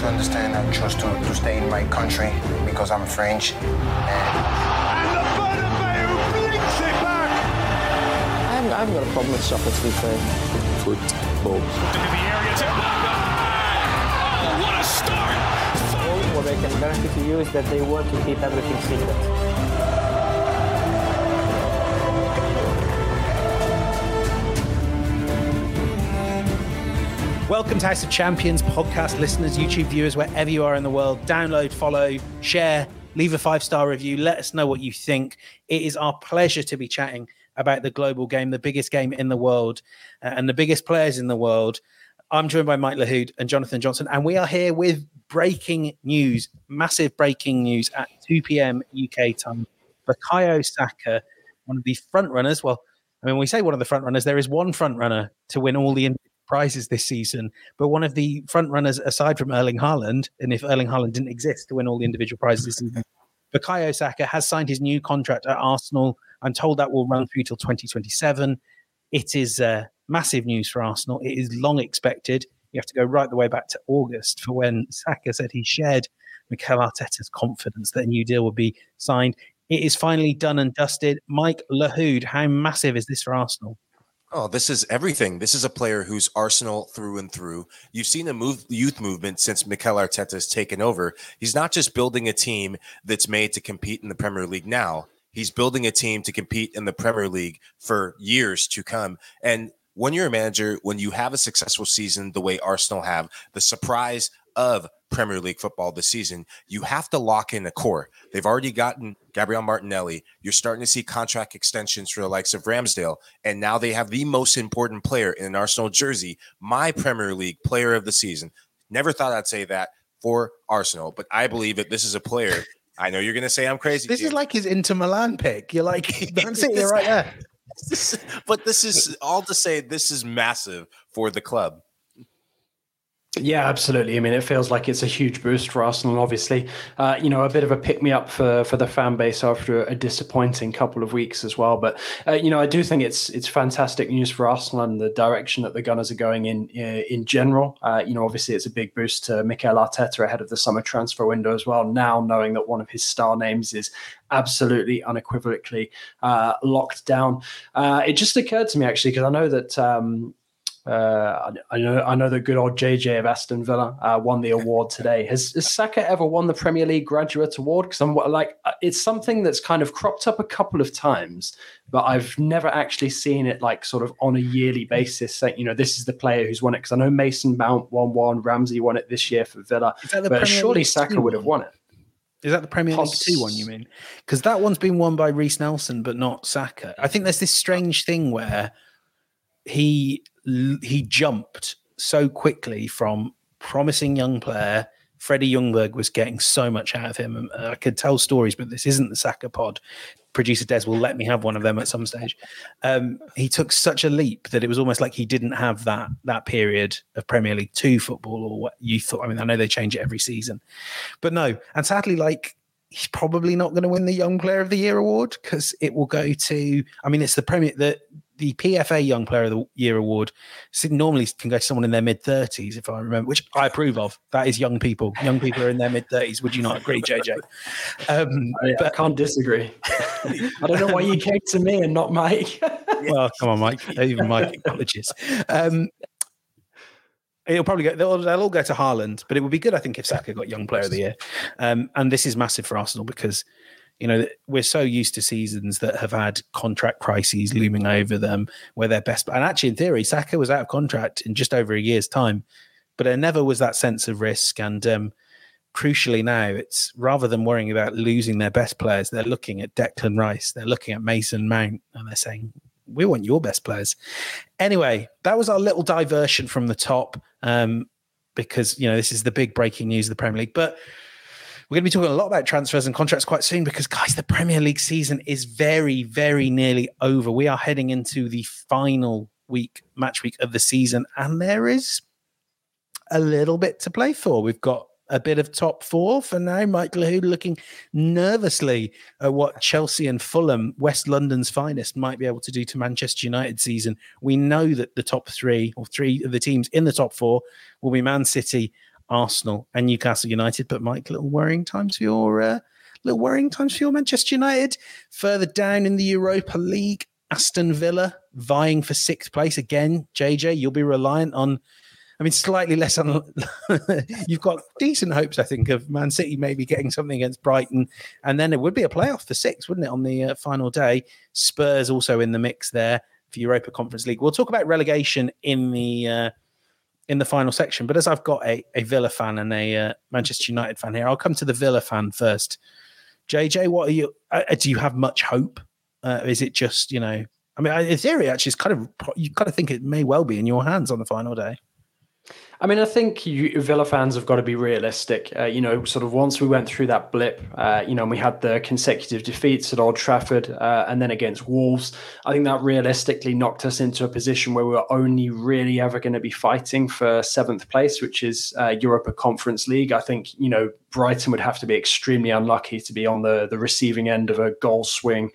To understand I chose to, to stay in my country because I'm French. And And the Bernabeu blinks it back. I haven't, I haven't got a problem with soccer, to be fair. football. Into the area to Oh, what a start! What I can guarantee to you is that they want to keep everything secret. Welcome to House of Champions podcast listeners, YouTube viewers, wherever you are in the world. Download, follow, share, leave a five star review. Let us know what you think. It is our pleasure to be chatting about the global game, the biggest game in the world, uh, and the biggest players in the world. I'm joined by Mike Lahoud and Jonathan Johnson, and we are here with breaking news, massive breaking news at 2 p.m. UK time. Bukayo Saka, one of the front runners. Well, I mean, when we say one of the front runners, there is one front runner to win all the prizes this season, but one of the front runners aside from Erling Haaland, and if Erling Haaland didn't exist to win all the individual prizes this season, Bukayo Saka has signed his new contract at Arsenal. I'm told that will run through till 2027. It is uh, massive news for Arsenal. It is long expected. You have to go right the way back to August for when Saka said he shared Mikel Arteta's confidence that a new deal would be signed. It is finally done and dusted. Mike Lahoud, how massive is this for Arsenal? Oh, this is everything. This is a player who's Arsenal through and through. You've seen the move, youth movement since Mikel Arteta has taken over. He's not just building a team that's made to compete in the Premier League now. He's building a team to compete in the Premier League for years to come. And when you're a manager, when you have a successful season the way Arsenal have, the surprise of Premier League football this season, you have to lock in a core. They've already gotten Gabriel Martinelli. You're starting to see contract extensions for the likes of Ramsdale. And now they have the most important player in an Arsenal jersey, my Premier League player of the season. Never thought I'd say that for Arsenal, but I believe that this is a player. I know you're going to say I'm crazy. This is like his Inter Milan pick. You're like, I'm sitting there right there. But this is all to say this is massive for the club. Yeah, absolutely. I mean, it feels like it's a huge boost for Arsenal. Obviously, uh, you know, a bit of a pick me up for for the fan base after a disappointing couple of weeks as well. But uh, you know, I do think it's it's fantastic news for Arsenal and the direction that the Gunners are going in uh, in general. Uh, you know, obviously, it's a big boost to Mikel Arteta ahead of the summer transfer window as well. Now knowing that one of his star names is absolutely unequivocally uh, locked down. Uh, it just occurred to me actually because I know that. Um, uh, I, I know I know the good old JJ of Aston Villa uh, won the award today. Has, has Saka ever won the Premier League Graduate Award? Because I'm like, uh, it's something that's kind of cropped up a couple of times, but I've never actually seen it like sort of on a yearly basis. Saying, you know, this is the player who's won it. Because I know Mason Mount won one, Ramsey won it this year for Villa, Is that the but Premier surely League Saka would have won it. Is that the Premier League two one you mean? Because that one's been won by Reiss Nelson, but not Saka. I think there's this strange thing where he he jumped so quickly from promising young player. Freddie Ljungberg was getting so much out of him. I could tell stories, but this isn't the Saka pod. Producer Des will let me have one of them at some stage. Um, he took such a leap that it was almost like he didn't have that that period of Premier League Two football or what you thought. I mean, I know they change it every season, but no. And sadly, like he's probably not going to win the Young Player of the Year award because it will go to. I mean, it's the Premier that the PFA Young Player of the Year award normally can go to someone in their mid 30s, if I remember, which I approve of. That is young people. Young people are in their mid 30s. Would you not agree, JJ? Um, I, but, I can't disagree. I don't know why you came to me and not Mike. well, come on, Mike. Even Mike acknowledges. Um, it'll probably go. They'll, they'll, all go to Haaland, but it would be good, I think, if Saka got Young Player of the Year. Um, and this is massive for Arsenal because you know we're so used to seasons that have had contract crises looming over them, where their best. And actually, in theory, Saka was out of contract in just over a year's time, but there never was that sense of risk. And um, crucially, now it's rather than worrying about losing their best players, they're looking at Declan Rice, they're looking at Mason Mount, and they're saying, we want your best players. Anyway, that was our little diversion from the top um, because, you know, this is the big breaking news of the Premier League. But we're going to be talking a lot about transfers and contracts quite soon because, guys, the Premier League season is very, very nearly over. We are heading into the final week, match week of the season, and there is a little bit to play for. We've got a bit of top four for now. Michael Lahoud looking nervously at what Chelsea and Fulham, West London's finest, might be able to do to Manchester United season. We know that the top three or three of the teams in the top four will be Man City, Arsenal, and Newcastle United. But Mike, little worrying times for your uh, little worrying times for your Manchester United. Further down in the Europa League, Aston Villa vying for sixth place again. JJ, you'll be reliant on I mean, slightly less. Un- You've got decent hopes, I think, of Man City maybe getting something against Brighton, and then it would be a playoff for six, wouldn't it, on the uh, final day? Spurs also in the mix there for Europa Conference League. We'll talk about relegation in the uh, in the final section, but as I've got a, a Villa fan and a uh, Manchester United fan here, I'll come to the Villa fan first. JJ, what are you? Uh, do you have much hope? Uh, is it just you know? I mean, in theory, actually, it's kind of you kind of think it may well be in your hands on the final day. I mean, I think you, Villa fans have got to be realistic. Uh, you know, sort of once we went through that blip, uh, you know, and we had the consecutive defeats at Old Trafford uh, and then against Wolves, I think that realistically knocked us into a position where we were only really ever going to be fighting for seventh place, which is uh, Europa Conference League. I think, you know, Brighton would have to be extremely unlucky to be on the, the receiving end of a goal swing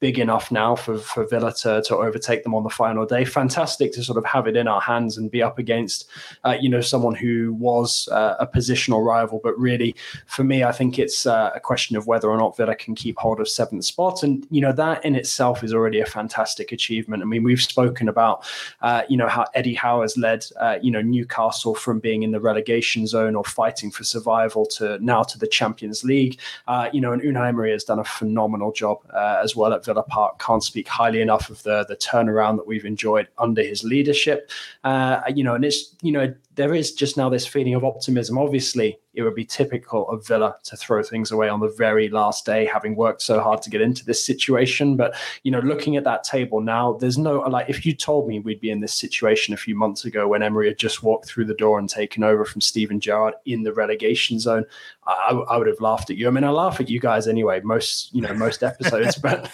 big enough now for, for Villa to, to overtake them on the final day. Fantastic to sort of have it in our hands and be up against, uh, you know, someone who was uh, a positional rival. But really, for me, I think it's uh, a question of whether or not Villa can keep hold of seventh spot. And, you know, that in itself is already a fantastic achievement. I mean, we've spoken about, uh, you know, how Eddie Howe has led, uh, you know, Newcastle from being in the relegation zone or fighting for survival to now to the Champions League. Uh, you know, and Unai Emery has done a phenomenal job as well at Villa Park. Can't speak highly enough of the the turnaround that we've enjoyed under his leadership. Uh, you know, and it's you know there is just now this feeling of optimism. Obviously, it would be typical of Villa to throw things away on the very last day, having worked so hard to get into this situation. But you know, looking at that table now, there's no like if you told me we'd be in this situation a few months ago when Emery had just walked through the door and taken over from Steven Gerrard in the relegation zone, I, I would have laughed at you. I mean, I laugh at you guys anyway, most you know most episodes, but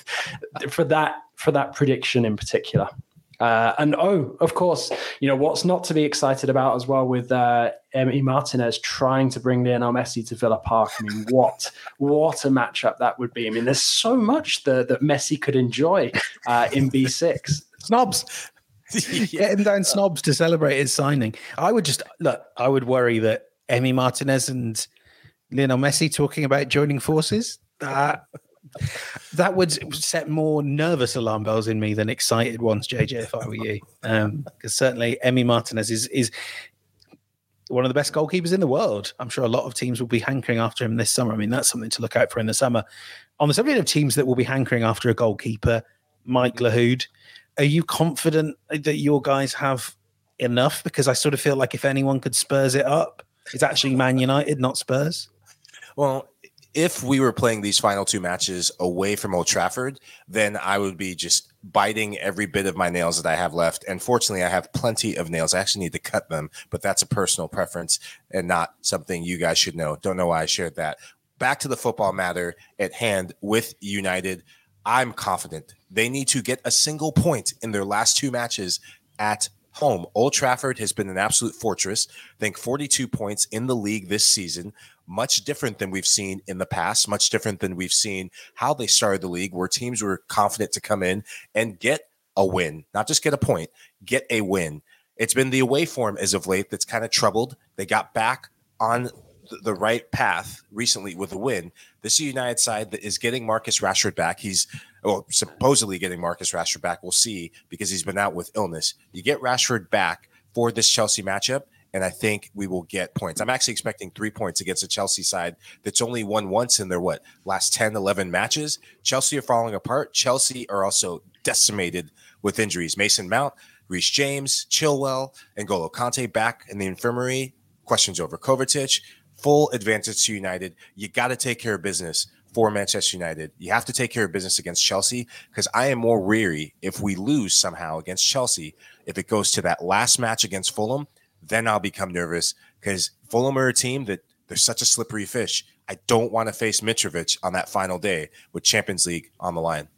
for that for that prediction in particular. Uh, and oh, of course, you know what's not to be excited about as well with uh, Emi Martinez trying to bring Lionel Messi to Villa Park. I mean, what what a matchup that would be. I mean, there's so much that, that Messi could enjoy uh, in B6. Snobs, getting down snobs to celebrate his signing. I would just look. I would worry that Emi Martinez and Lionel Messi talking about joining forces. That that would set more nervous alarm bells in me than excited ones, JJ, if I were you. Because um, certainly Emi Martinez is is one of the best goalkeepers in the world. I'm sure a lot of teams will be hankering after him this summer. I mean, that's something to look out for in the summer. On the subject of teams that will be hankering after a goalkeeper, Mike Lahoud, are you confident that your guys have enough? Because I sort of feel like if anyone could Spurs it up, it's actually Man United, not Spurs. Well, if we were playing these final two matches away from Old Trafford, then I would be just biting every bit of my nails that I have left. And fortunately, I have plenty of nails. I actually need to cut them, but that's a personal preference and not something you guys should know. Don't know why I shared that. Back to the football matter at hand with United. I'm confident they need to get a single point in their last two matches at home. Old Trafford has been an absolute fortress. I think 42 points in the league this season much different than we've seen in the past, much different than we've seen how they started the league, where teams were confident to come in and get a win, not just get a point, get a win. It's been the away form as of late that's kind of troubled. They got back on the right path recently with a win. This United side that is getting Marcus Rashford back. He's well, supposedly getting Marcus Rashford back. We'll see because he's been out with illness. You get Rashford back for this Chelsea matchup, and I think we will get points. I'm actually expecting three points against a Chelsea side that's only won once in their what last 10, 11 matches. Chelsea are falling apart. Chelsea are also decimated with injuries. Mason Mount, Reece James, Chilwell, and Golo Kante back in the infirmary. Questions over Kovacic full advantage to United. You got to take care of business for Manchester United. You have to take care of business against Chelsea because I am more weary if we lose somehow against Chelsea. If it goes to that last match against Fulham, then I'll become nervous because Fulham are a team that they're such a slippery fish. I don't want to face Mitrovic on that final day with Champions League on the line.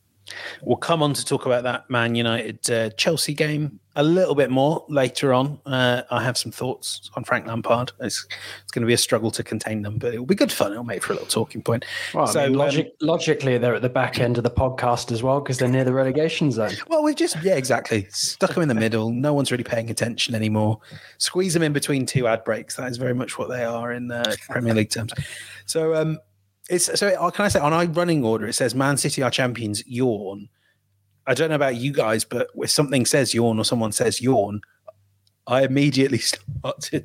We'll come on to talk about that Man United uh, Chelsea game a little bit more later on. Uh, I have some thoughts on Frank Lampard. It's, it's going to be a struggle to contain them, but it'll be good fun. It'll make for a little talking point. Well, so, I mean, logic, um, logically, they're at the back end of the podcast as well because they're near the relegation zone. Well, we've just, yeah, exactly. Stuck them in the middle. No one's really paying attention anymore. Squeeze them in between two ad breaks. That is very much what they are in uh, Premier League terms. So, um, it's so uh, can I say on our running order it says Man City are champions yawn. I don't know about you guys, but if something says yawn or someone says yawn, I immediately start to.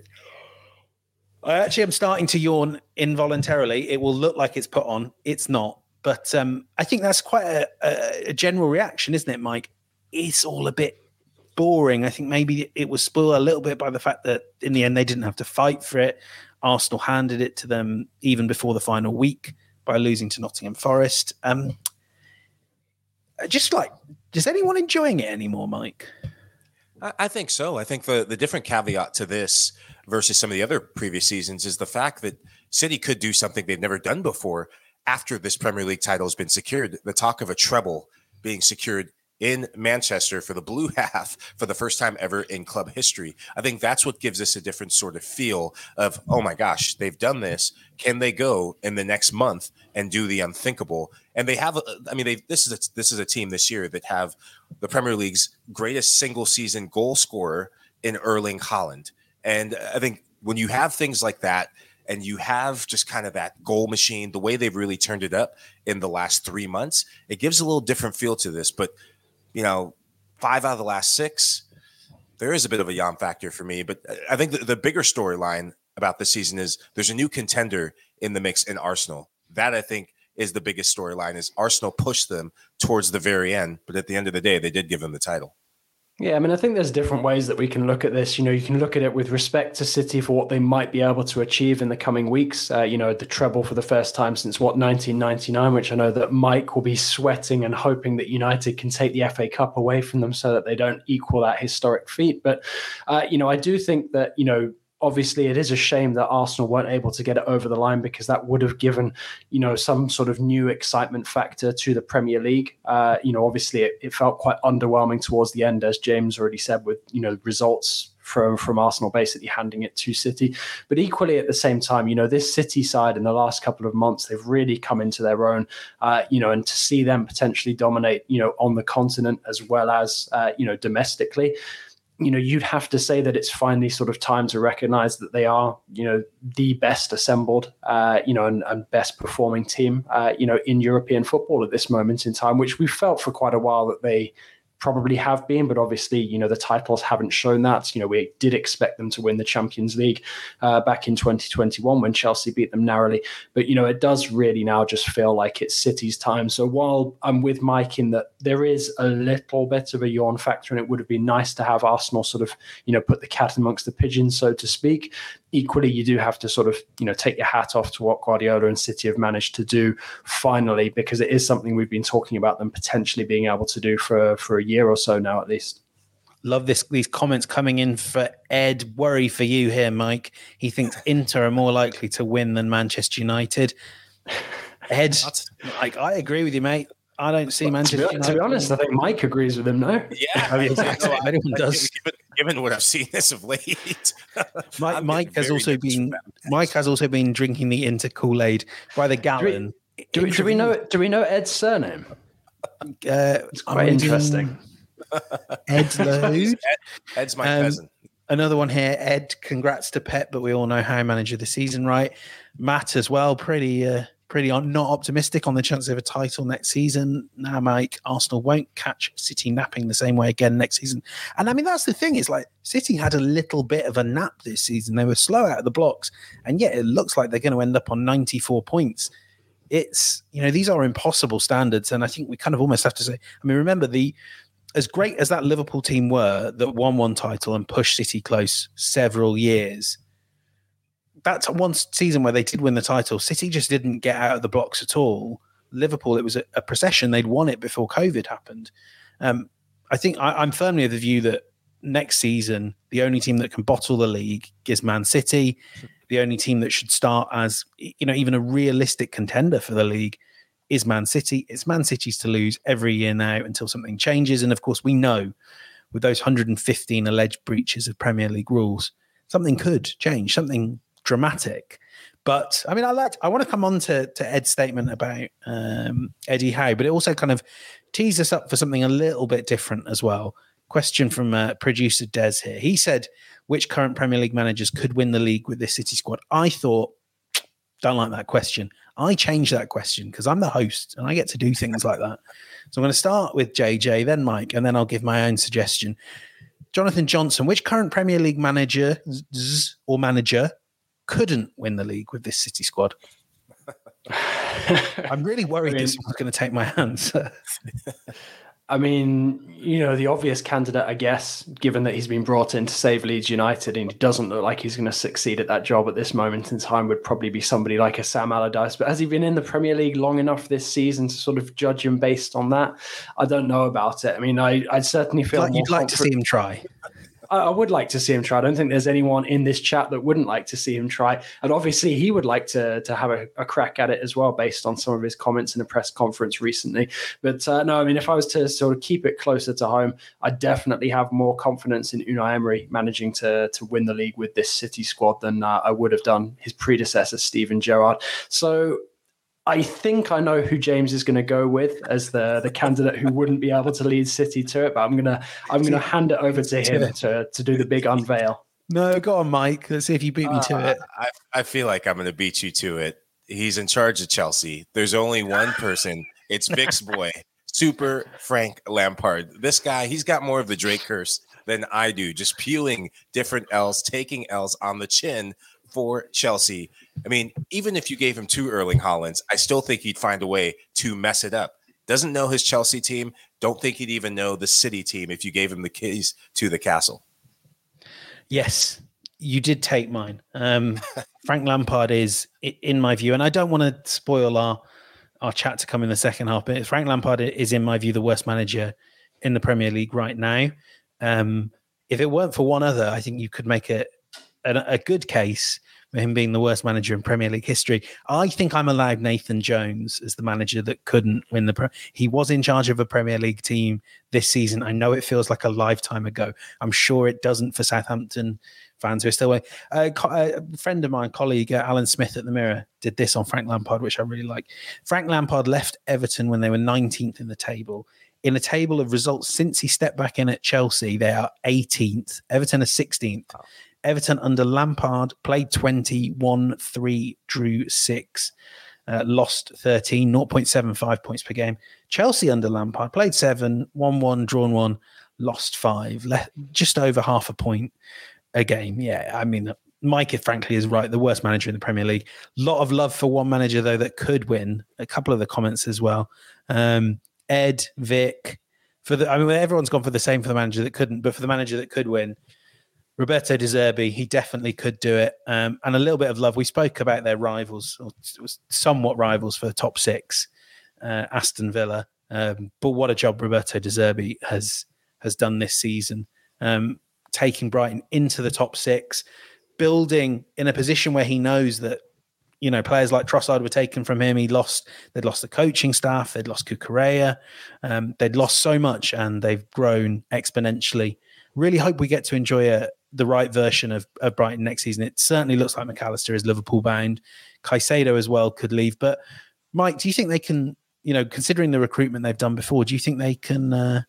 I actually am starting to yawn involuntarily. It will look like it's put on. It's not, but um, I think that's quite a, a, a general reaction, isn't it, Mike? It's all a bit boring. I think maybe it was spoiled a little bit by the fact that in the end they didn't have to fight for it. Arsenal handed it to them even before the final week by losing to Nottingham Forest. Um, just like, is anyone enjoying it anymore, Mike? I think so. I think the the different caveat to this versus some of the other previous seasons is the fact that City could do something they've never done before after this Premier League title has been secured. The talk of a treble being secured in Manchester for the blue half for the first time ever in club history. I think that's what gives us a different sort of feel of, oh my gosh, they've done this. Can they go in the next month and do the unthinkable? And they have, I mean, they, this is a, this is a team this year that have the Premier League's greatest single season goal scorer in Erling Haaland. And I think when you have things like that, and you have just kind of that goal machine, the way they've really turned it up in the last three months, it gives a little different feel to this. But you know, five out of the last six, there is a bit of a yawn factor for me. But I think the, the bigger storyline about this season is there's a new contender in the mix in Arsenal. That I think is the biggest storyline is Arsenal pushed them towards the very end, but at the end of the day, they did give them the title. Yeah, I mean, I think there's different ways that we can look at this. You know, you can look at it with respect to City for what they might be able to achieve in the coming weeks. Uh, you know, the treble for the first time since what 1999, which I know that Mike will be sweating and hoping that United can take the FA Cup away from them so that they don't equal that historic feat. But uh, you know, I do think that you know obviously it is a shame that Arsenal weren't able to get it over the line because that would have given, you know, some sort of new excitement factor to the Premier League. Uh, you know, obviously it, it, felt quite underwhelming towards the end, as James already said, with you know results from from Arsenal basically handing it to City. But equally at the same time, you know, this City side in the last couple of months, they've really come into their own. Uh, you know, and to see them potentially dominate, you know, on the continent as well as uh, you know domestically you know, you'd have to say that it's finally sort of time to recognize that they are, you know, the best assembled, uh, you know, and, and best performing team, uh, you know, in European football at this moment in time, which we felt for quite a while that they probably have been, but obviously, you know, the titles haven't shown that. You know, we did expect them to win the Champions League uh, back in 2021 when Chelsea beat them narrowly. But, you know, it does really now just feel like it's City's time. So while I'm with Mike in that there is a little bit of a yawn factor, and it would have been nice to have Arsenal sort of, you know, put the cat amongst the pigeons, so to speak equally, you do have to sort of, you know, take your hat off to what Guardiola and City have managed to do finally, because it is something we've been talking about them potentially being able to do for for a year or so now at least. Love this these comments coming in for Ed. Worry for you here, Mike. He thinks Inter are more likely to win than Manchester United. Ed, like I agree with you, mate. I don't see Manchester. To be, to be, honest, I think Mike agrees with him. No, yeah, I mean, exactly. no, anyone does. Given, given, what I've seen this of late, Mike, Mike has also been Mike has also been drinking the Inter Kool Aid by the gallon. Do we, do, we, do we know? Do we know Ed's surname? Uh, it's quite interesting. Ed Lahoud. Ed, Ed's my Um, cousin. Another one here, Ed. Congrats to Pep, but we all know how manager of the season, right? Matt as well, pretty, uh, pretty not optimistic on the chance of a title next season. Now, Mike, Arsenal won't catch City napping the same way again next season. And I mean, that's the thing. Is like City had a little bit of a nap this season. They were slow out of the blocks, and yet it looks like they're going to end up on ninety-four points. It's you know these are impossible standards, and I think we kind of almost have to say. I mean, remember the as great as that Liverpool team were that won one title and pushed City close several years, that's one season where they did win the title. City just didn't get out of the blocks at all. Liverpool, it was a, a procession. They'd won it before COVID happened. Um, I think I, I'm firmly of the view that next season, the only team that can bottle the league is Man City. The only team that should start as, you know, even a realistic contender for the league is Man City. It's Man City's to lose every year now until something changes. And of course, we know with those 115 alleged breaches of Premier League rules, something could change, something dramatic. But I mean, I like. I want to come on to, to Ed's statement about um, Eddie Howe, but it also kind of tees us up for something a little bit different as well. Question from uh, producer Des here. He said, "Which current Premier League managers could win the league with this City squad?" I thought, don't like that question. I changed that question because I'm the host and I get to do things like that. So I'm going to start with JJ, then Mike, and then I'll give my own suggestion. Jonathan Johnson, which current Premier League manager or manager couldn't win the league with this City squad? I'm really worried I mean- this one's going to take my hands. I mean, you know, the obvious candidate, I guess, given that he's been brought in to save Leeds United and he doesn't look like he's going to succeed at that job at this moment in time, would probably be somebody like a Sam Allardyce. But has he been in the Premier League long enough this season to sort of judge him based on that? I don't know about it. I mean, I, I certainly feel like, you'd like to see him try. I, would like to see him try. I don't think there's anyone in this chat that wouldn't like to see him try. And obviously, he would like to to have a, a crack at it as well, based on some of his comments in a press conference recently. But uh, no, I mean, if I was to sort of keep it closer to home, I definitely have more confidence in Unai Emery managing to to win the league with this City squad than uh, I would have done his predecessor, Steven Gerrard. So. I think I know who James is going to go with as the the candidate who wouldn't be able to lead City to it, but I'm gonna I'm gonna hand it over to him to to do the big unveil. No, go on, Mike. Let's see if you beat me to Uh, it. I, I feel like I'm going to beat you to it. He's in charge of Chelsea. There's only one person. It's Vic's boy, Super Frank Lampard. This guy, he's got more of the Drake curse than I do, just peeling different L's, taking L's on the chin for Chelsea. I mean, even if you gave him two Erling Haalands, I still think he'd find a way to mess it up. Doesn't know his Chelsea team. Don't think he'd even know the City team if you gave him the keys to the castle. Yes, you did take mine. Um, Frank Lampard is, in my view, and I don't want to spoil our our chat to come in the second half, but Frank Lampard is, in my view, the worst manager in the Premier League right now. Um, if it weren't for one other, I think you could make a a, a good case him being the worst manager in Premier League history. I think I'm allowed Nathan Jones as the manager that couldn't win the. Pre- he was in charge of a Premier League team this season. I know it feels like a lifetime ago. I'm sure it doesn't for Southampton fans who are still away. A friend of mine, colleague uh, Alan Smith at the Mirror, did this on Frank Lampard, which I really like. Frank Lampard left Everton when they were 19th in the table. In a table of results since he stepped back in at Chelsea, they are 18th. Everton are 16th. Everton under Lampard played 20, won three, drew six, uh, lost 13, 0.75 points per game. Chelsea under Lampard played seven, won one, drawn one, lost five, le- just over half a point a game. Yeah, I mean, Mike, frankly, is right. The worst manager in the Premier League. lot of love for one manager, though, that could win. A couple of the comments as well. Um, Ed, Vic, for the, I mean, everyone's gone for the same for the manager that couldn't, but for the manager that could win, Roberto De Zerbi, he definitely could do it. Um, and a little bit of love. We spoke about their rivals, or somewhat rivals for the top six, uh, Aston Villa. Um, but what a job Roberto De Zerbi has has done this season, um, taking Brighton into the top six, building in a position where he knows that you know players like Trossard were taken from him. He lost. They'd lost the coaching staff. They'd lost Cucurella. Um, they'd lost so much, and they've grown exponentially. Really hope we get to enjoy a, the right version of, of Brighton next season. It certainly looks like Mac Allister is Liverpool bound. Caicedo as well could leave. But Mike, do you think they can? You know, considering the recruitment they've done before, do you think they can uh,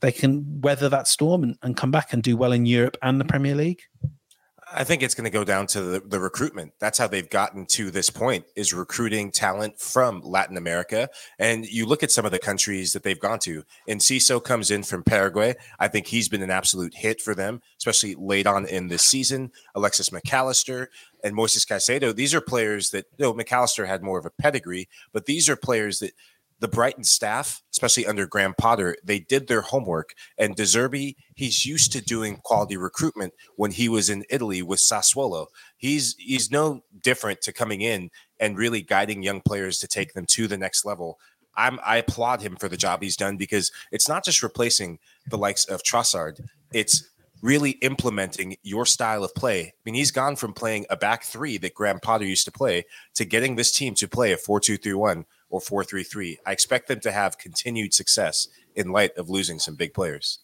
they can weather that storm and, and come back and do well in Europe and the Premier League? I think it's going to go down to the, the, recruitment. That's how they've gotten to this point is recruiting talent from Latin America. And you look at some of the countries that they've gone to. And Enciso comes in from Paraguay. I think he's been an absolute hit for them, especially late on in this season. Alexis Mac Allister and Moises Caicedo. These are players that, you know, Mac Allister had more of a pedigree, but these are players that – the Brighton staff, especially under Graham Potter, they did their homework. And De Zerbi, he's used to doing quality recruitment when he was in Italy with Sassuolo. He's he's no different to coming in and really guiding young players to take them to the next level. I'm I applaud him for the job he's done because it's not just replacing the likes of Trossard, it's really implementing your style of play. I mean, he's gone from playing a back three that Graham Potter used to play to getting this team to play a 4 2 3 1 or 4-3-3. I expect them to have continued success in light of losing some big players.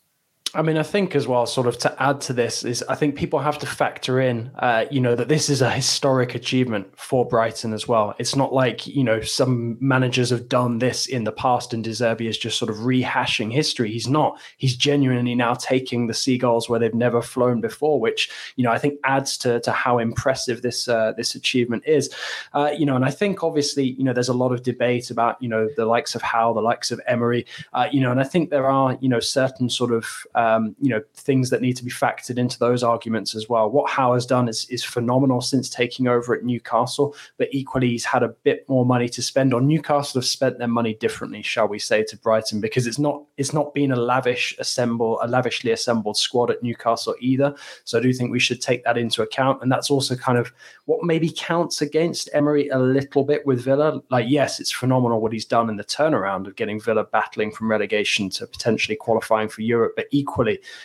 I mean, I think as well, sort of to add to this is I think people have to factor in, uh, you know, that this is a historic achievement for Brighton as well. It's not like, you know, some managers have done this in the past and De Zerbi is just sort of rehashing history. He's not. He's genuinely now taking the Seagulls where they've never flown before, which, you know, I think adds to, to how impressive this uh, this achievement is. Uh, you know, and I think obviously, you know, there's a lot of debate about, you know, the likes of Howe, the likes of Emery, uh, you know, and I think there are, you know, certain sort of, um, you know things that need to be factored into those arguments as well. What Howe has done is is phenomenal since taking over at Newcastle, but equally he's had a bit more money to spend on. Newcastle have spent their money differently, shall we say, to Brighton because it's not it's not been a lavish assemble a lavishly assembled squad at Newcastle either. So I do think we should take that into account, and that's also kind of what maybe counts against Emery a little bit with Villa. Like yes, it's phenomenal what he's done in the turnaround of getting Villa battling from relegation to potentially qualifying for Europe, but equally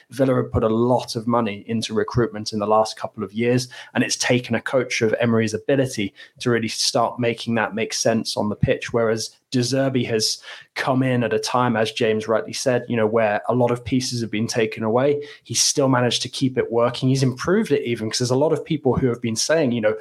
Villa have put a lot of money into recruitment in the last couple of years, and it's taken a coach of Emery's ability to really start making that make sense on the pitch. Whereas De Zerbi has come in at a time, as James rightly said, you know, where a lot of pieces have been taken away. He's still managed to keep it working. He's improved it even because there's a lot of people who have been saying, you know,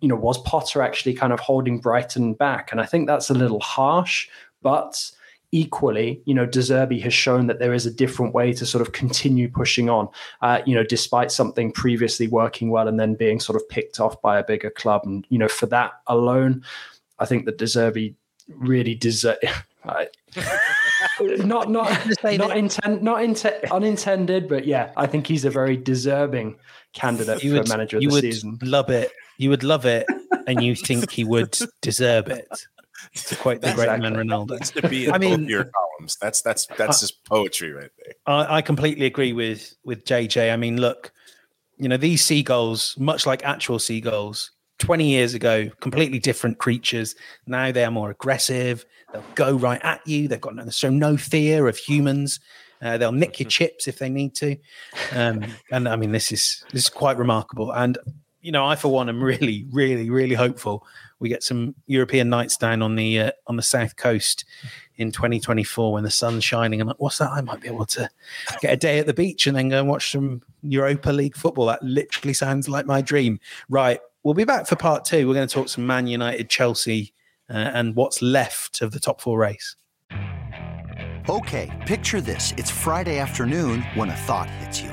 you know, was Potter actually kind of holding Brighton back? And I think that's a little harsh, but equally, you know, De Zerbi has shown that there is a different way to sort of continue pushing on, uh, you know, despite something previously working well and then being sort of picked off by a bigger club. And, you know, for that alone, I think that De Zerbi really deserve. not not not intent not intent unintended, but yeah, I think he's a very deserving candidate you for would, manager of you the would season. Love it. You would love it, and you think he would deserve it to quote the great man Ronaldo. That's to be in I mean- your columns. That's that's that's just poetry right there. I, I completely agree with with JJ. I mean, look, you know, these seagulls, much like actual seagulls, 20 years ago, completely different creatures. Now they are more aggressive. They'll go right at you. They've got no, so no fear of humans. Uh, they'll nick your chips if they need to. Um, and I mean, this is this is quite remarkable. And you know, I for one am really, really, really hopeful we get some European nights down on the uh, on the south coast in 2024 when the sun's shining. I'm like, what's that? I might be able to get a day at the beach and then go and watch some Europa League football. That literally sounds like my dream. Right, we'll be back for part two. We're going to talk some Man United, Chelsea, uh, and what's left of the top four race. Okay, picture this. It's Friday afternoon when a thought hits you.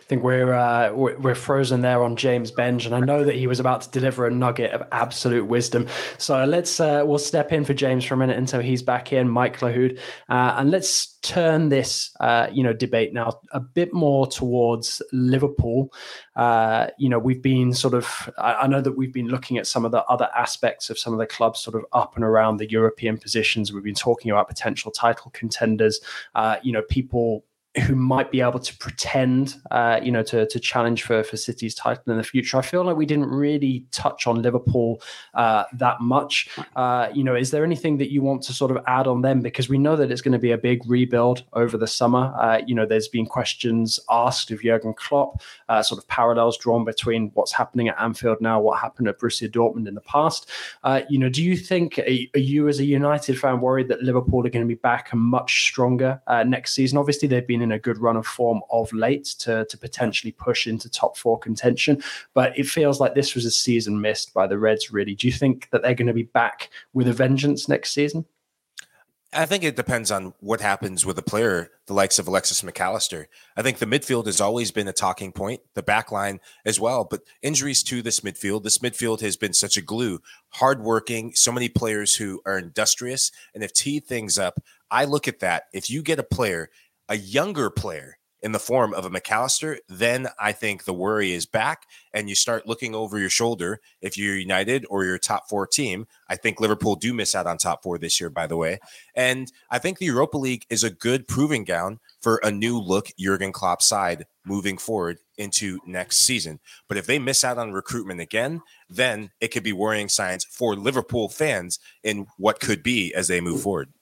I think we're, uh, we're frozen there on James Benge, and I know that he was about to deliver a nugget of absolute wisdom. So let's uh, we'll step in for James for a minute until he's back in, Mike Lahoud, uh, and let's turn this uh, you know debate now a bit more towards Liverpool. Uh, you know, we've been sort of I, I know that we've been looking at some of the other aspects of some of the clubs sort of up and around the European positions. We've been talking about potential title contenders. Uh, you know, people who might be able to pretend, uh, you know, to to challenge for for City's title in the future. I feel like we didn't really touch on Liverpool uh, that much. Uh, you know, is there anything that you want to sort of add on them because we know that it's going to be a big rebuild over the summer. Uh, you know, there's been questions asked of Jurgen Klopp, uh, sort of parallels drawn between what's happening at Anfield now, what happened at Borussia Dortmund in the past. Uh, you know, do you think are, are, you as a United fan worried that Liverpool are going to be back and much stronger next season? Obviously, they've been in a good run of form of late to, to potentially push into top four contention. But it feels like this was a season missed by the Reds, really. Do you think that they're going to be back with a vengeance next season? I think it depends on what happens with a player, the likes of Alexis Mac Allister. I think the midfield has always been a talking point, the back line as well. But injuries to this midfield, this midfield has been such a glue, hardworking, so many players who are industrious and have teed things up. I look at that. If you get a player a younger player in the form of a Mac Allister, then I think the worry is back and you start looking over your shoulder if you're United or your top four team. I think Liverpool do miss out on top four this year, by the way. And I think the Europa League is a good proving ground for a new look Jurgen Klopp side moving forward into next season. But if they miss out on recruitment again, then it could be worrying signs for Liverpool fans in what could be as they move forward.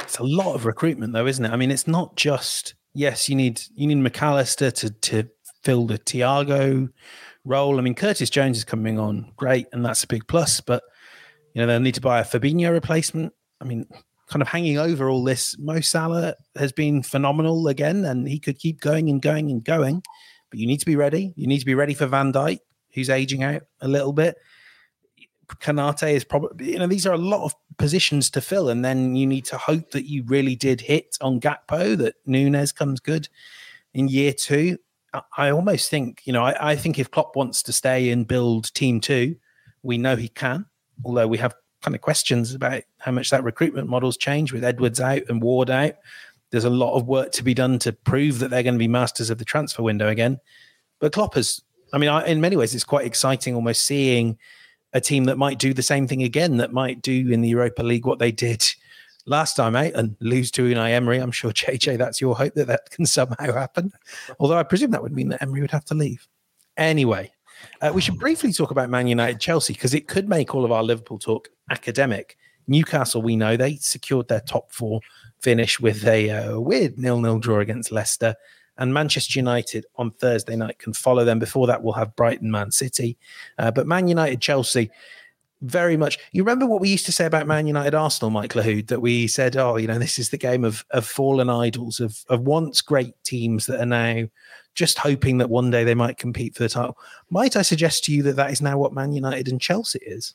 It's a lot of recruitment, though, isn't it? I mean, it's not just yes, you need you need Mac Allister to to fill the Thiago role. I mean, Curtis Jones is coming on, great, and that's a big plus. But you know, they'll need to buy a Fabinho replacement. I mean, kind of hanging over all this, Mo Salah has been phenomenal again, and he could keep going and going and going. But you need to be ready. You need to be ready for Van Dijk, who's aging out a little bit. Konate is probably, you know, these are a lot of positions to fill. And then you need to hope that you really did hit on Gakpo, that Nunez comes good in year two. I almost think, you know, I, I think if Klopp wants to stay and build team two, we know he can, although we have kind of questions about how much that recruitment model's changed with Edwards out and Ward out. There's a lot of work to be done to prove that they're going to be masters of the transfer window again. But Klopp has, I mean, I, in many ways, it's quite exciting almost seeing a team that might do the same thing again, that might do in the Europa League what they did last time out and lose to Unai Emery. I'm sure, JJ, that's your hope that that can somehow happen. Although I presume that would mean that Emery would have to leave. Anyway, uh, we should briefly talk about Man United Chelsea because it could make all of our Liverpool talk academic. Newcastle, we know they secured their top four finish with a uh, weird nil-nil draw against Leicester and Manchester United on Thursday night can follow them. Before that, we'll have Brighton, Man City. Uh, but Man United, Chelsea, very much. You remember what we used to say about Man United, Arsenal, Mike Lahoud, that we said, oh, you know, this is the game of of fallen idols, of of once great teams that are now just hoping that one day they might compete for the title. Might I suggest to you that that is now what Man United and Chelsea is?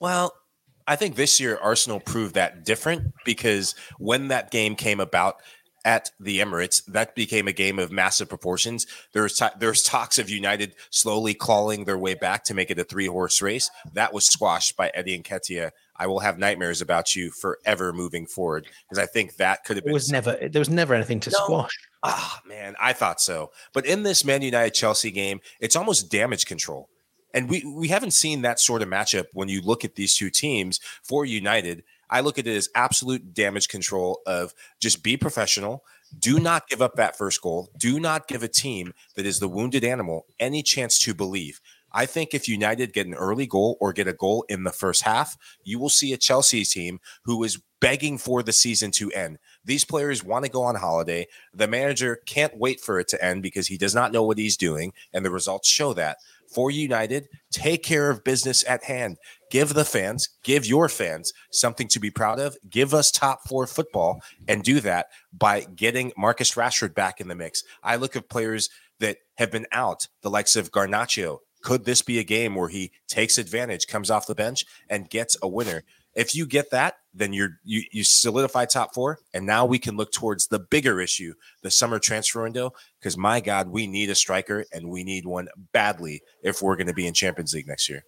Well, I think this year Arsenal proved that different because when that game came about, at the Emirates, that became a game of massive proportions. There's t- there's talks of United slowly clawing their way back to make it a three horse race. That was squashed by Eddie and Nketiah. I will have nightmares about you forever moving forward because I think that could have been. It was never. There was never anything to no. squash. Ah, man, I thought so. But in this Man United Chelsea game, it's almost damage control. And we, we haven't seen that sort of matchup when you look at these two teams for United. I look at it as absolute damage control of just be professional. Do not give up that first goal. Do not give a team that is the wounded animal any chance to believe. I think if United get an early goal or get a goal in the first half, you will see a Chelsea team who is begging for the season to end. These players want to go on holiday. The manager can't wait for it to end because he does not know what he's doing, and the results show that for United, take care of business at hand. Give the fans, give your fans something to be proud of. Give us top four football and do that by getting Marcus Rashford back in the mix. I look at players that have been out, the likes of Garnacho, Could this be a game where he takes advantage, comes off the bench, and gets a winner? If you get that, then you're you you solidify top four, and now we can look towards the bigger issue, the summer transfer window. Because my God, we need a striker, and we need one badly if we're going to be in Champions League next year.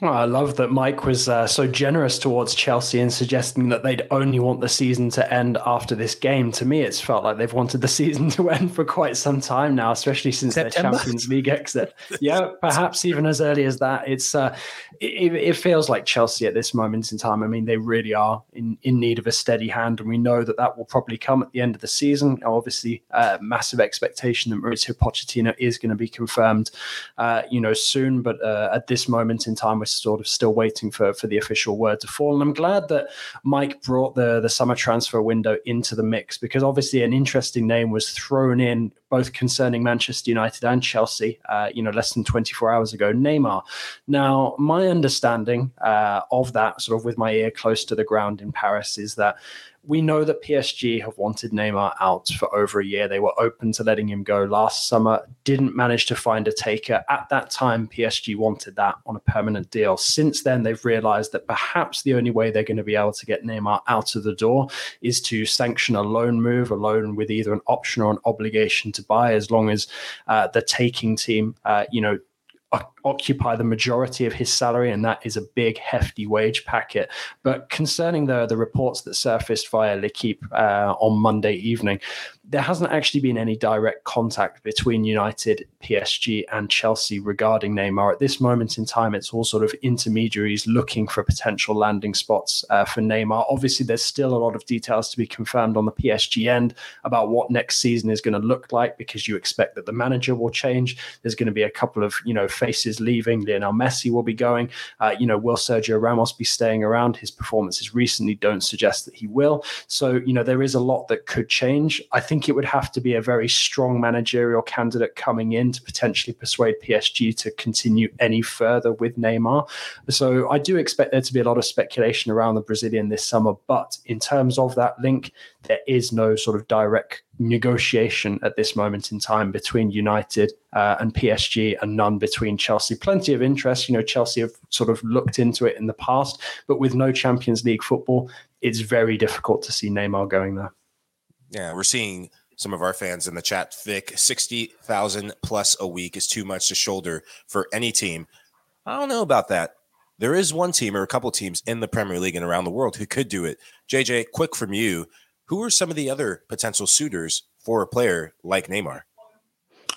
Well, I love that Mike was uh, so generous towards Chelsea in suggesting that they'd only want the season to end after this game. To me, it's felt like they've wanted the season to end for quite some time now, especially since September? their Champions League exit. yeah, perhaps even as early as that. It's uh, it, it, feels like Chelsea at this moment in time. I mean, they really are in, in need of a steady hand, and we know that that will probably come at the end of the season. Obviously, uh, massive expectation that Mauricio Pochettino is going to be confirmed, uh, you know, soon. But uh, at this moment in time, we're sort of still waiting for for the official word to fall. And I'm glad that Mike brought the the summer transfer window into the mix because obviously an interesting name was thrown in both concerning Manchester United and Chelsea. Uh, you know, less than 24 hours ago, Neymar. Now, my understanding uh, of that, sort of with my ear close to the ground in Paris, is that we know that PSG have wanted Neymar out for over a year. They were open to letting him go last summer, didn't manage to find a taker. At that time, PSG wanted that on a permanent deal. Since then, they've realized that perhaps the only way they're going to be able to get Neymar out of the door is to sanction a loan move, a loan with either an option or an obligation to buy, as long as uh, the taking team, uh, you know, occupy the majority of his salary, and that is a big, hefty wage packet. But concerning the the reports that surfaced via L'Equipe uh, on Monday evening, there hasn't actually been any direct contact between United, PSG, and Chelsea regarding Neymar. At this moment in time, it's all sort of intermediaries looking for potential landing spots uh, for Neymar. Obviously, there's still a lot of details to be confirmed on the PSG end about what next season is going to look like because you expect that the manager will change. There's going to be a couple of you know faces leaving. Lionel Messi will be going. Uh, you know, will Sergio Ramos be staying around? His performances recently don't suggest that he will. So you know, there is a lot that could change. I think think it would have to be a very strong managerial candidate coming in to potentially persuade PSG to continue any further with Neymar. So I do expect there to be a lot of speculation around the Brazilian this summer. But in terms of that link, there is no sort of direct negotiation at this moment in time between United uh, and PSG and none between Chelsea. Plenty of interest. You know, Chelsea have sort of looked into it in the past, but with no Champions League football, it's very difficult to see Neymar going there. Yeah, we're seeing some of our fans in the chat. Vic, 60,000 plus a week is too much to shoulder for any team. I don't know about that. There is one team or a couple teams in the Premier League and around the world who could do it. JJ, quick from you. Who are some of the other potential suitors for a player like Neymar?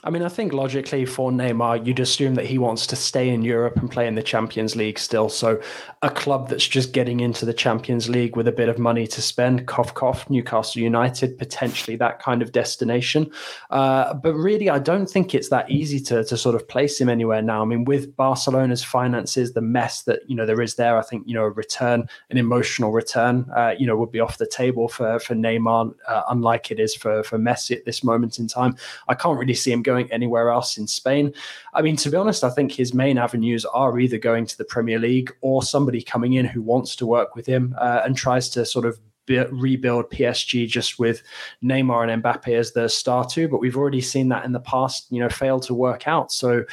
I mean, I think logically for Neymar, you'd assume that he wants to stay in Europe and play in the Champions League still. So a club that's just getting into the Champions League with a bit of money to spend, cough, cough, Newcastle United, potentially that kind of destination. Uh, but really, I don't think it's that easy to, to sort of place him anywhere now. I mean, with Barcelona's finances, the mess that, you know, there is there, I think, you know, a return, an emotional return, uh, you know, would be off the table for, for Neymar, uh, unlike it is for, for Messi at this moment in time. I can't really see him going going anywhere else in Spain. I mean, to be honest, I think his main avenues are either going to the Premier League or somebody coming in who wants to work with him uh, and tries to sort of rebuild PSG just with Neymar and Mbappe as the star two, but we've already seen that in the past, you know, fail to work out. So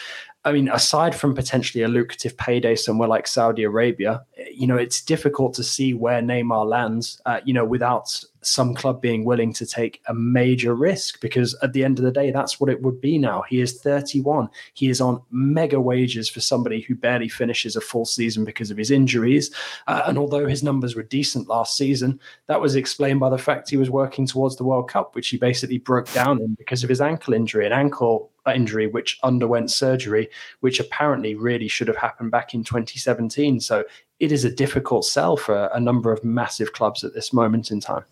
I mean, aside from potentially a lucrative payday somewhere like Saudi Arabia, you know, it's difficult to see where Neymar lands, uh, you know, without some club being willing to take a major risk because at the end of the day, that's what it would be now. He is 31. He is on mega wages for somebody who barely finishes a full season because of his injuries. Uh, and although his numbers were decent last season, that was explained by the fact he was working towards the World Cup, which he basically broke down in because of his ankle injury. An ankle injury which underwent surgery, which apparently really should have happened back in 2017. So it is a difficult sell for a number of massive clubs at this moment in time.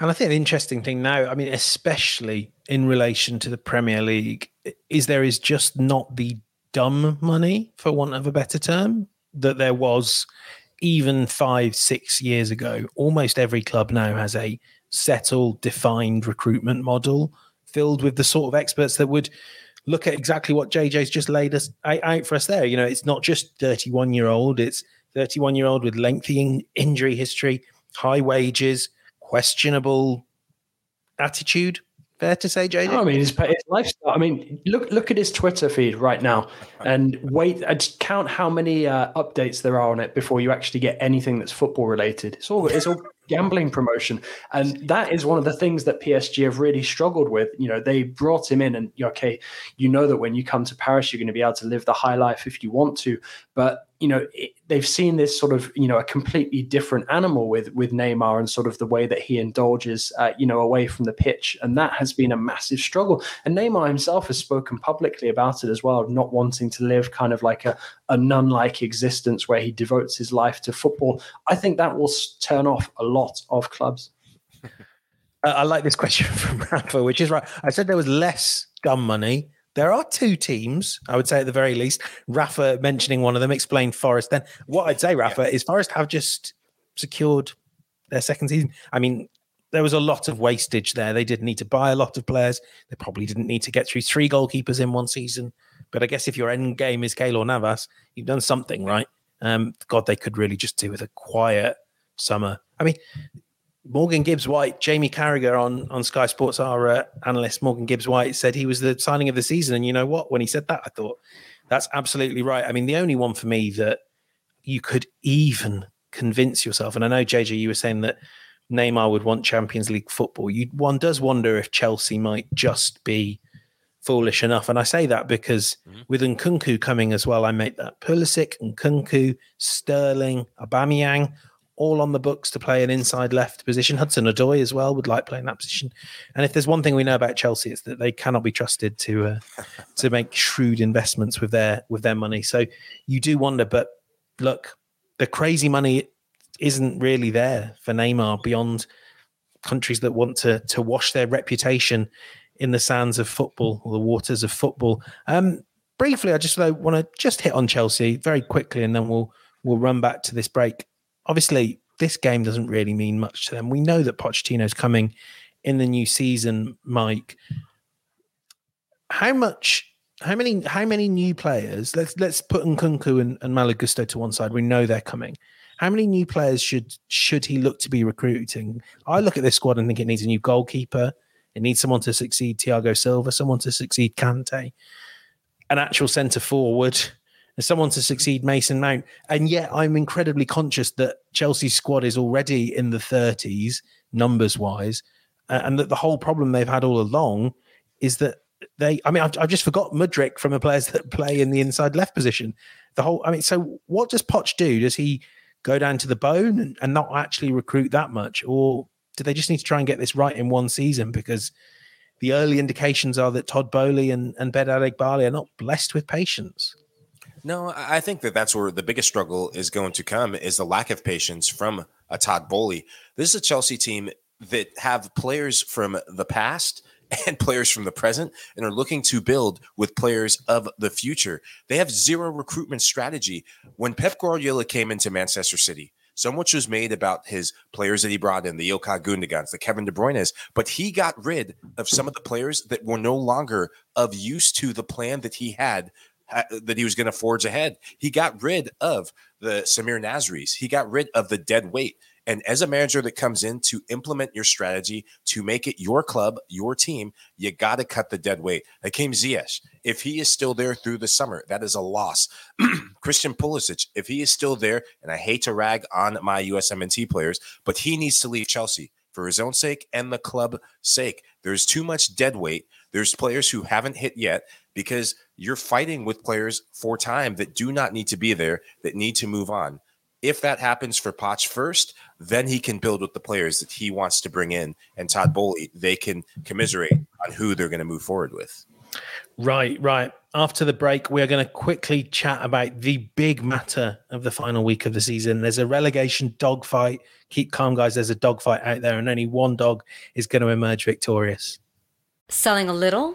And I think the interesting thing now, I mean, especially in relation to the Premier League, is there is just not the dumb money, for want of a better term, that there was even five, six years ago. Almost every club now has a settled, defined recruitment model filled with the sort of experts that would look at exactly what JJ's just laid us out for us there. You know, it's not just 31 year old, it's 31 year old with lengthy in- injury history, high wages, questionable attitude Fair to say, JJ. I mean, his, his lifestyle. I mean, look look at his Twitter feed right now, and wait. Just count how many uh, updates there are on it before you actually get anything that's football related. It's all it's all gambling promotion, and that is one of the things that PSG have really struggled with. You know, they brought him in, and okay, you know that when you come to Paris, you're going to be able to live the high life if you want to, but you know it, they've seen this sort of you know a completely different animal with with Neymar and sort of the way that he indulges uh, you know away from the pitch. And that has been a massive struggle. And Neymar himself has spoken publicly about it as well not wanting to live kind of like a, a nun-like existence where he devotes his life to football. I think that will turn off a lot of clubs. I like this question from Rafa which is right I said there was less gun money there are two teams, I would say at the very least. Rafa mentioning one of them explained Forest. Then what I'd say, Rafa, yeah. is Forest have just secured their second season. I mean, there was a lot of wastage there. They didn't need to buy a lot of players. They probably didn't need to get through three goalkeepers in one season. But I guess if your end game is Keylor Navas, you've done something right. Um, God, they could really just do with a quiet summer. I mean, Morgan Gibbs White, Jamie Carragher on, on Sky Sports, our uh, analyst, Morgan Gibbs White, said he was the signing of the season. And you know what? When he said that, I thought that's absolutely right. I mean, the only one for me that you could even convince yourself, and I know, JJ, you were saying that Neymar would want Champions League football. You, one does wonder if Chelsea might just be foolish enough. And I say that because mm-hmm. with Nkunku coming as well, I make that Pulisic, Nkunku, Sterling, Aubameyang, all on the books to play an inside left position. Hudson Odoi as well would like playing that position. And if there's one thing we know about Chelsea, it's that they cannot be trusted to uh, to make shrewd investments with their with their money. So you do wonder, but look, the crazy money isn't really there for Neymar beyond countries that want to to wash their reputation in the sands of football or the waters of football. Um, briefly, I just want to just hit on Chelsea very quickly, and then we'll we'll run back to this break obviously this game doesn't really mean much to them. We know that Pochettino's coming in the new season, Mike. How much how many how many new players let's let's put Nkunku and, and Malo Gusto to one side. We know they're coming. How many new players should should he look to be recruiting? I look at this squad and think it needs a new goalkeeper. It needs someone to succeed Thiago Silva, someone to succeed Kante, an actual centre forward, someone to succeed Mason Mount. And yet I'm incredibly conscious that Chelsea's squad is already in the 30s, numbers wise, uh, and that the whole problem they've had all along is that they, I mean, I've, I've, just forgot Mudryk from the players that play in the inside left position. The whole, I mean, so what does Poch do? Does he go down to the bone and, and not actually recruit that much? Or do they just need to try and get this right in one season? Because the early indications are that Todd Boehly and, and Eghbali are not blessed with patience. No, I think that that's where the biggest struggle is going to come is the lack of patience from a Todd Boehly. This is a Chelsea team that have players from the past and players from the present and are looking to build with players of the future. They have zero recruitment strategy. When Pep Guardiola came into Manchester City, so much was made about his players that he brought in, the Ilkay Gundogan's, the Kevin De Bruyne's, but he got rid of some of the players that were no longer of use to the plan that he had that he was going to forge ahead. He got rid of the Samir Nasri's. He got rid of the dead weight. And as a manager that comes in to implement your strategy to make it your club, your team, you got to cut the dead weight. Hakim Ziyech, if he is still there through the summer, that is a loss. Christian Pulisic, if he is still there, and I hate to rag on my USMNT players, but he needs to leave Chelsea for his own sake and the club sake. There's too much dead weight. There's players who haven't hit yet because you're fighting with players for time that do not need to be there, that need to move on. If that happens for Poch first, then he can build with the players that he wants to bring in. And Todd Boehly, they can commiserate on who they're going to move forward with. Right, right. After the break, we're going to quickly chat about the big matter of the final week of the season. There's a relegation dogfight. Keep calm, guys. There's a dogfight out there, and only one dog is going to emerge victorious. Selling a little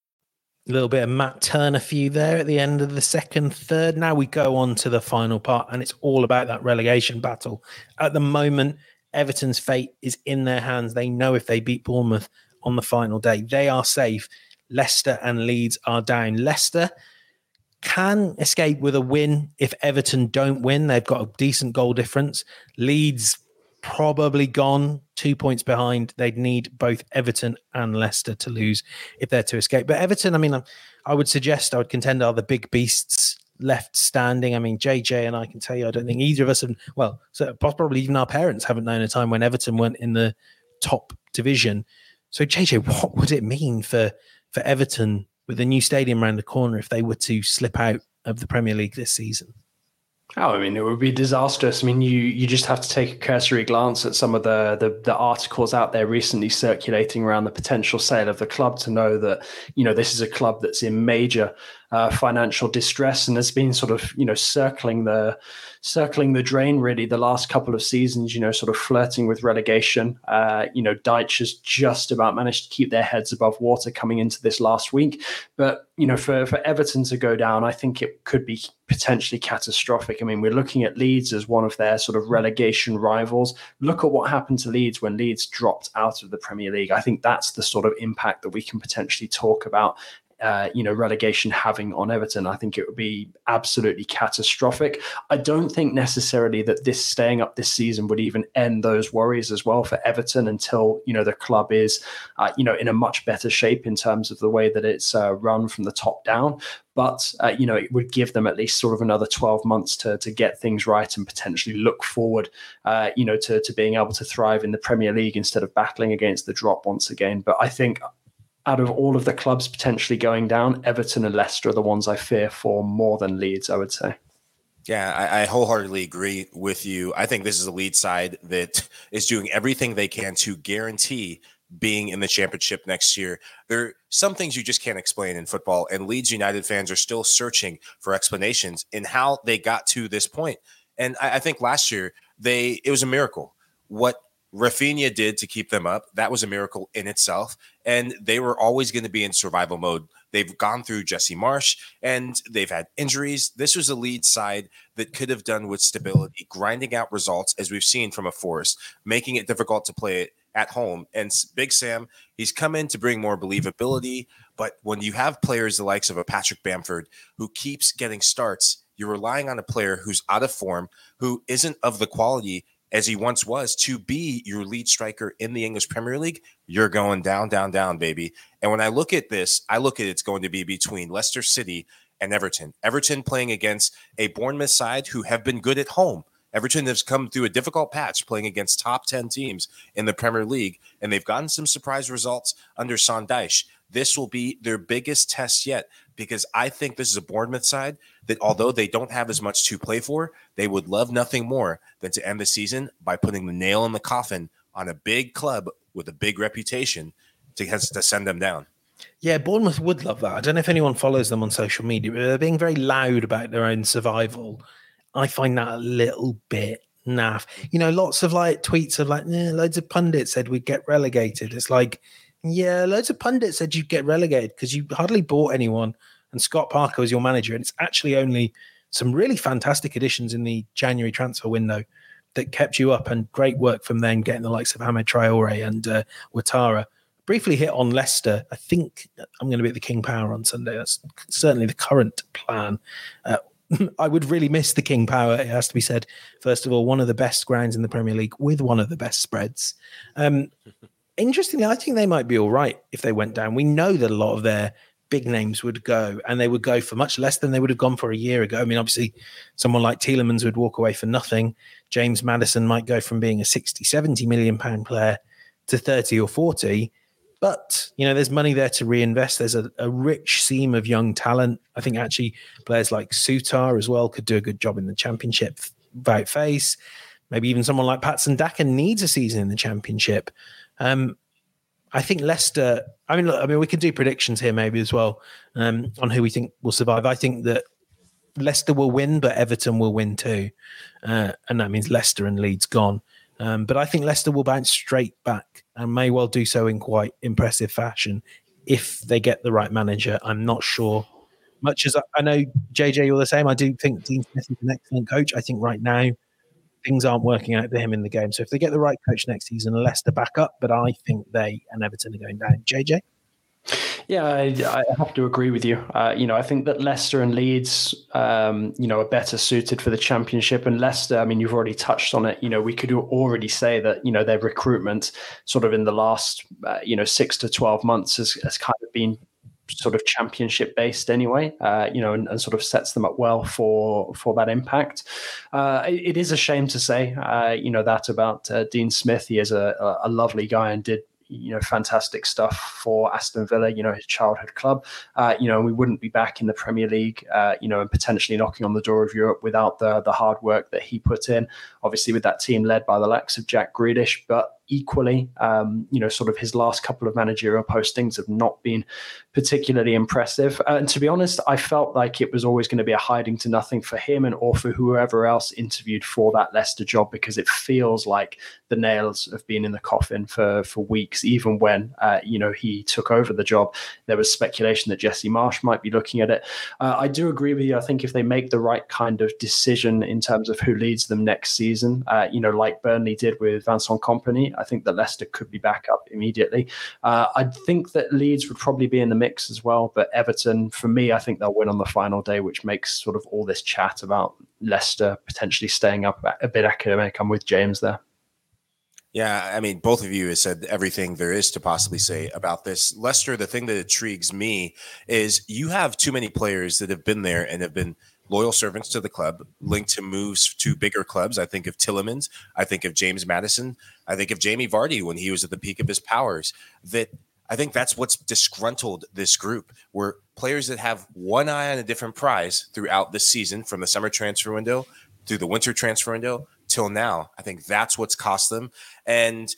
A little bit of Matt Turner for you there at the end of the second third. Now we go on to the final part, and it's all about that relegation battle. At the moment, Everton's fate is in their hands. They know if they beat Bournemouth on the final day, they are safe. Leicester and Leeds are down. Leicester can escape with a win if Everton don't win. They've got a decent goal difference. Leeds probably gone two points behind. They'd need both Everton and Leicester to lose if they're to escape. But Everton, I mean, I would suggest, I would contend, are the big beasts left standing. I mean, JJ and I can tell you, I don't think either of us have, well, so probably even our parents haven't known a time when Everton weren't in the top division. So, JJ, what would it mean for for Everton with a new stadium around the corner if they were to slip out of the Premier League this season? Oh, I mean, it would be disastrous. I mean, you you just have to take a cursory glance at some of the, the the articles out there recently circulating around the potential sale of the club to know that you know this is a club that's in major uh, financial distress and has been sort of you know circling the circling the drain really the last couple of seasons. You know, sort of flirting with relegation. Uh, you know, Dyche has just about managed to keep their heads above water coming into this last week, but you know, for for Everton to go down, I think it could be potentially catastrophic. I mean, we're looking at Leeds as one of their sort of relegation rivals. Look at what happened to Leeds when Leeds dropped out of the Premier League. I think that's the sort of impact that we can potentially talk about uh, you know, relegation having on Everton. I think it would be absolutely catastrophic. I don't think necessarily that this staying up this season would even end those worries as well for Everton until you know the club is, uh, you know, in a much better shape in terms of the way that it's uh, run from the top down. But uh, you know, it would give them at least sort of another twelve months to to get things right and potentially look forward, uh, you know, to to being able to thrive in the Premier League instead of battling against the drop once again. But I think out of all of the clubs potentially going down, Everton and Leicester are the ones I fear for more than Leeds, I would say. Yeah, I, I, wholeheartedly agree with you. I think this is a Leeds side that is doing everything they can to guarantee being in the championship next year. There are some things you just can't explain in football, and Leeds United fans are still searching for explanations in how they got to this point. And I, I think last year they it was a miracle. What Raphinha did to keep them up. That was a miracle in itself. And they were always going to be in survival mode. They've gone through Jesse Marsch and they've had injuries. This was a Leeds side that could have done with stability, grinding out results, as we've seen from a Forest, making it difficult to play it at home. And Big Sam, he's come in to bring more believability. But when you have players the likes of a Patrick Bamford who keeps getting starts, you're relying on a player who's out of form, who isn't of the quality as he once was to be your lead striker in the English Premier League, you're going down, down, down, baby. And when I look at this, I look at it's going to be between Leicester City and Everton. Everton playing against a Bournemouth side who have been good at home. Everton has come through a difficult patch playing against top 10 teams in the Premier League, and they've gotten some surprise results under Sean Dyche. This will be their biggest test yet because I think this is a Bournemouth side that, although they don't have as much to play for, they would love nothing more than to end the season by putting the nail in the coffin on a big club with a big reputation to, to send them down. Yeah, Bournemouth would love that. I don't know if anyone follows them on social media, but they're being very loud about their own survival. I find that a little bit naff. You know, lots of like tweets of like, eh, loads of pundits said we'd get relegated. It's like, yeah, loads of pundits said you'd get relegated because you hardly bought anyone. And Scott Parker was your manager. And it's actually only some really fantastic additions in the January transfer window that kept you up and great work from them getting the likes of Hamed Traore and uh, Ouattara briefly hit on Leicester. I think I'm going to be at the King Power on Sunday. That's certainly the current plan. Uh, I would really miss the King Power. It has to be said. First of all, one of the best grounds in the Premier League with one of the best spreads. Um, interestingly, I think they might be all right if they went down. We know that a lot of their big names would go, and they would go for much less than they would have gone for a year ago. I mean, obviously, someone like Tielemans would walk away for nothing. James Maddison might go from being a 60, 70 million pound player to 30 or 40 but you know, there's money there to reinvest. There's a, a rich seam of young talent. I think actually players like Sutar as well could do a good job in the championship without face. Maybe even someone like Patson Daka needs a season in the championship. Um, I think Leicester. I mean, look, I mean, we can do predictions here maybe as well um, on who we think will survive. I think that Leicester will win, but Everton will win too, uh, and that means Leicester and Leeds gone. Um, but I think Leicester will bounce straight back and may well do so in quite impressive fashion if they get the right manager. I'm not sure. Much as I, I know, JJ, you're the same. I do think Dean Smith is an excellent coach. I think right now things aren't working out for him in the game. So if they get the right coach next season, Leicester back up. But I think they and Everton are going down. JJ? Yeah, I, I, have to agree with you. Uh, you know, I think that Leicester and Leeds, um, you know, are better suited for the championship. And Leicester, I mean, you've already touched on it. You know, we could already say that you know their recruitment, sort of in the last, uh, you know, six to twelve months, has, has kind of been sort of championship based anyway, uh, you know, and, and, sort of sets them up well for for that impact. Uh, it, it is a shame to say, uh, you know, that about uh, Dean Smith. He is a, a, lovely guy and did you know, fantastic stuff for Aston Villa, you know, his childhood club. Uh, you know, we wouldn't be back in the Premier League, uh, you know, and potentially knocking on the door of Europe without the the hard work that he put in. Obviously, with that team led by the likes of Jack Grealish, but equally, um, you know, sort of his last couple of managerial postings have not been particularly impressive. Uh, and to be honest, I felt like it was always going to be a hiding to nothing for him and or for whoever else interviewed for that Leicester job because it feels like the nails have been in the coffin for for weeks. Even when uh, you know he took over the job, there was speculation that Jesse Marsch might be looking at it. Uh, I do agree with you. I think if they make the right kind of decision in terms of who leads them next season, uh, you know, like Burnley did with Vincent Kompany. I think that Leicester could be back up immediately. Uh, I think that Leeds would probably be in the mix as well, but Everton, for me, I think they'll win on the final day, which makes sort of all this chat about Leicester potentially staying up a bit academic. I'm with James there. Yeah, I mean, both of you have said everything there is to possibly say about this. Leicester, the thing that intrigues me is you have too many players that have been there and have been – loyal servants to the club, linked to moves to bigger clubs. I think of Tielemans. I think of James Maddison. I think of Jamie Vardy when he was at the peak of his powers. That I think that's what's disgruntled this group. Where players that have one eye on a different prize throughout the season, from the summer transfer window through the winter transfer window till now. I think that's what's cost them. And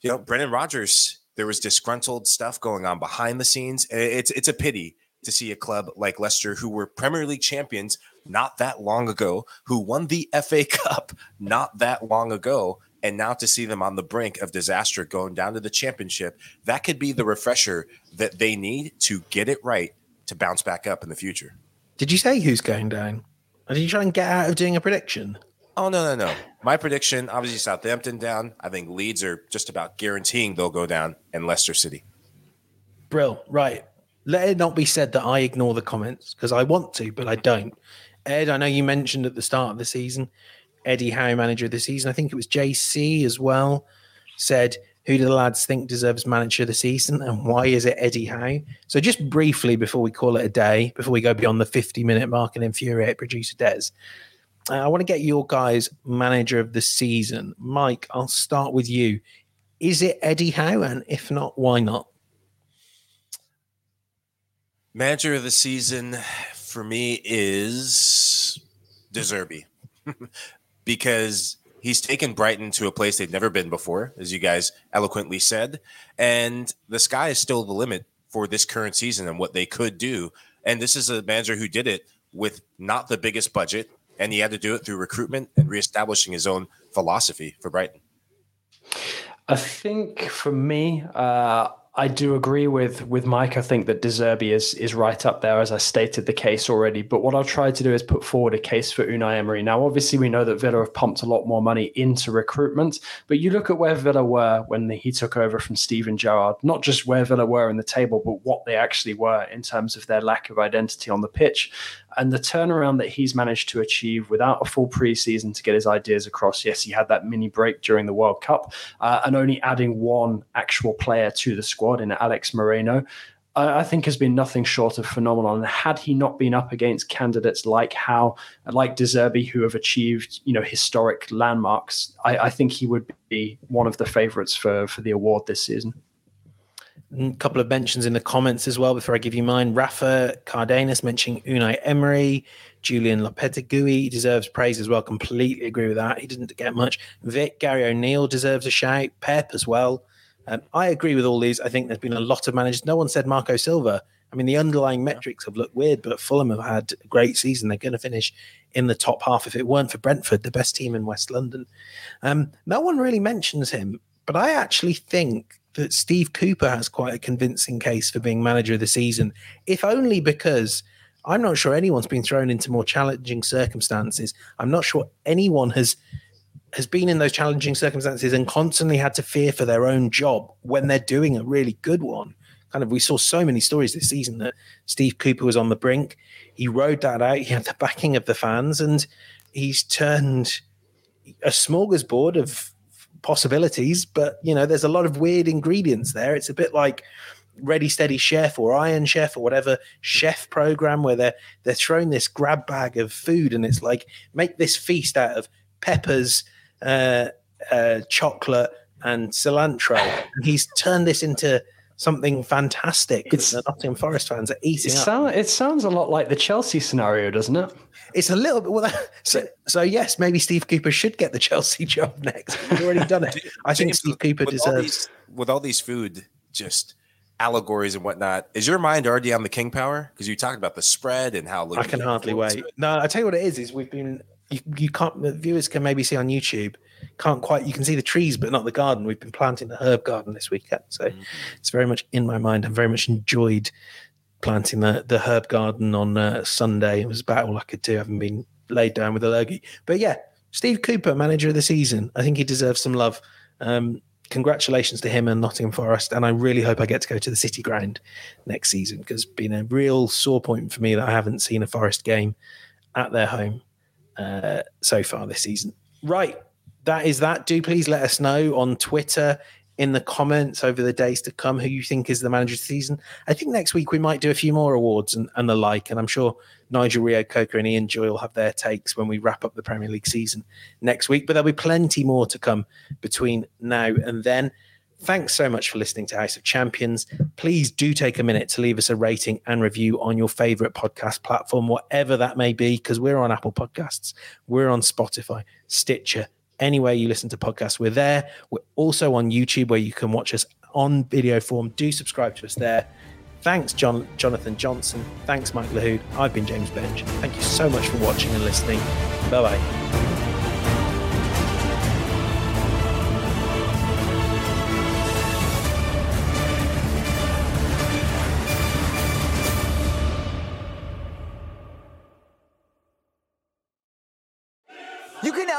you know, Brendan Rodgers, there was disgruntled stuff going on behind the scenes. It's it's a pity to see a club like Leicester, who were Premier League champions not that long ago, who won the FA Cup not that long ago, and now to see them on the brink of disaster going down to the championship, that could be the refresher that they need to get it right to bounce back up in the future. Did you say who's going down? Or did you try and get out of doing a prediction? Oh no, no, no. My prediction, obviously Southampton down. I think Leeds are just about guaranteeing they'll go down and Leicester City. Brill, right let it not be said that I ignore the comments because I want to, but I don't. Ed, I know you mentioned at the start of the season, Eddie Howe, manager of the season. I think it was JC as well, said, Who do the lads think deserves manager of the season and why is it Eddie Howe? So, just briefly before we call it a day, before we go beyond the 50 minute mark and infuriate producer Des, Uh, I want to get your guys manager of the season. Mike, I'll start with you. Is it Eddie Howe? And if not, why not? Manager of the season for me is De Zerbi because he's taken Brighton to a place they've never been before, as you guys eloquently said. And the sky is still the limit for this current season and what they could do. And this is a manager who did it with not the biggest budget, and he had to do it through recruitment and reestablishing his own philosophy for Brighton. I think for me, uh, I do agree with with Mike. I think that De Zerbi is is right up there, as I stated the case already. But what I'll try to do is put forward a case for Unai Emery. Now, obviously, we know that Villa have pumped a lot more money into recruitment, but you look at where Villa were when he took over from Steven Gerrard. Not just where Villa were in the table, but what they actually were in terms of their lack of identity on the pitch and the turnaround that he's managed to achieve without a full preseason to get his ideas across. Yes, he had that mini break during the World Cup, uh, and only adding one actual player to the squad in Alex Moreno. I think has been nothing short of phenomenal. And had he not been up against candidates like Howe, like De Zerbi, who have achieved you know historic landmarks, I, I think he would be one of the favourites for for the award this season. A couple of mentions in the comments as well before I give you mine. Rafa Cardenas mentioning Unai Emery, Julian Lopetegui deserves praise as well. Completely agree with that. He didn't get much. Vic Gary O'Neil deserves a shout. Pep as well. Um, I agree with all these. I think there's been a lot of managers. No one said Marco Silva. I mean, the underlying metrics have looked weird, but Fulham have had a great season. They're going to finish in the top half. If it weren't for Brentford, the best team in West London, um, no one really mentions him. But I actually think that Steve Cooper has quite a convincing case for being manager of the season, if only because I'm not sure anyone's been thrown into more challenging circumstances. I'm not sure anyone has has been in those challenging circumstances and constantly had to fear for their own job when they're doing a really good one. Kind of, we saw so many stories this season that Steve Cooper was on the brink. He rode that out. He had the backing of the fans, and he's turned a smorgasbord of possibilities, but you know, there's a lot of weird ingredients there. It's a bit like Ready Steady Chef or Iron Chef or whatever chef program where they're they're throwing this grab bag of food and it's like make this feast out of peppers, uh, uh, chocolate, and cilantro. And he's turned this into something fantastic. It's the Nottingham Forest fans are eating it, up. Sound, it sounds a lot like the Chelsea scenario, doesn't it? It's a little bit. Well, so so yes, maybe Steve Cooper should get the Chelsea job next. He's already done it. I think Steve Cooper with deserves. All these, with all these food, just allegories and whatnot. Is your mind already on the King Power? Because you talked about the spread and how I can hardly wait. No, I tell you what it is. Is we've been. You, you can't. The viewers can maybe see on YouTube. Can't quite. You can see the trees, but not the garden. We've been planting the herb garden this weekend, so mm-hmm. it's very much in my mind. I've very much enjoyed planting the the herb garden on uh, Sunday. It was about all I could do. I haven't been laid down with a lurgy. But yeah, Steve Cooper, manager of the season. I think he deserves some love. Um, congratulations to him and Nottingham Forest. And I really hope I get to go to the City Ground next season because it's been a real sore point for me that I haven't seen a Forest game at their home uh, so far this season. Right. That is that. Do please let us know on Twitter in the comments over the days to come who you think is the manager of the season. I think next week we might do a few more awards and, and the like. And I'm sure Nigel Reo-Coker and Ian Joy will have their takes when we wrap up the Premier League season next week. But there'll be plenty more to come between now and then. Thanks so much for listening to House of Champions. Please do take a minute to leave us a rating and review on your favorite podcast platform, whatever that may be, because we're on Apple Podcasts, we're on Spotify, Stitcher, anywhere you listen to podcasts, we're there. We're also on YouTube where you can watch us on video form. Do subscribe to us there. Thanks, John, Jonathan Johnson. Thanks, Mike Lahoud. I've been James Benge. Thank you so much for watching and listening. Bye bye.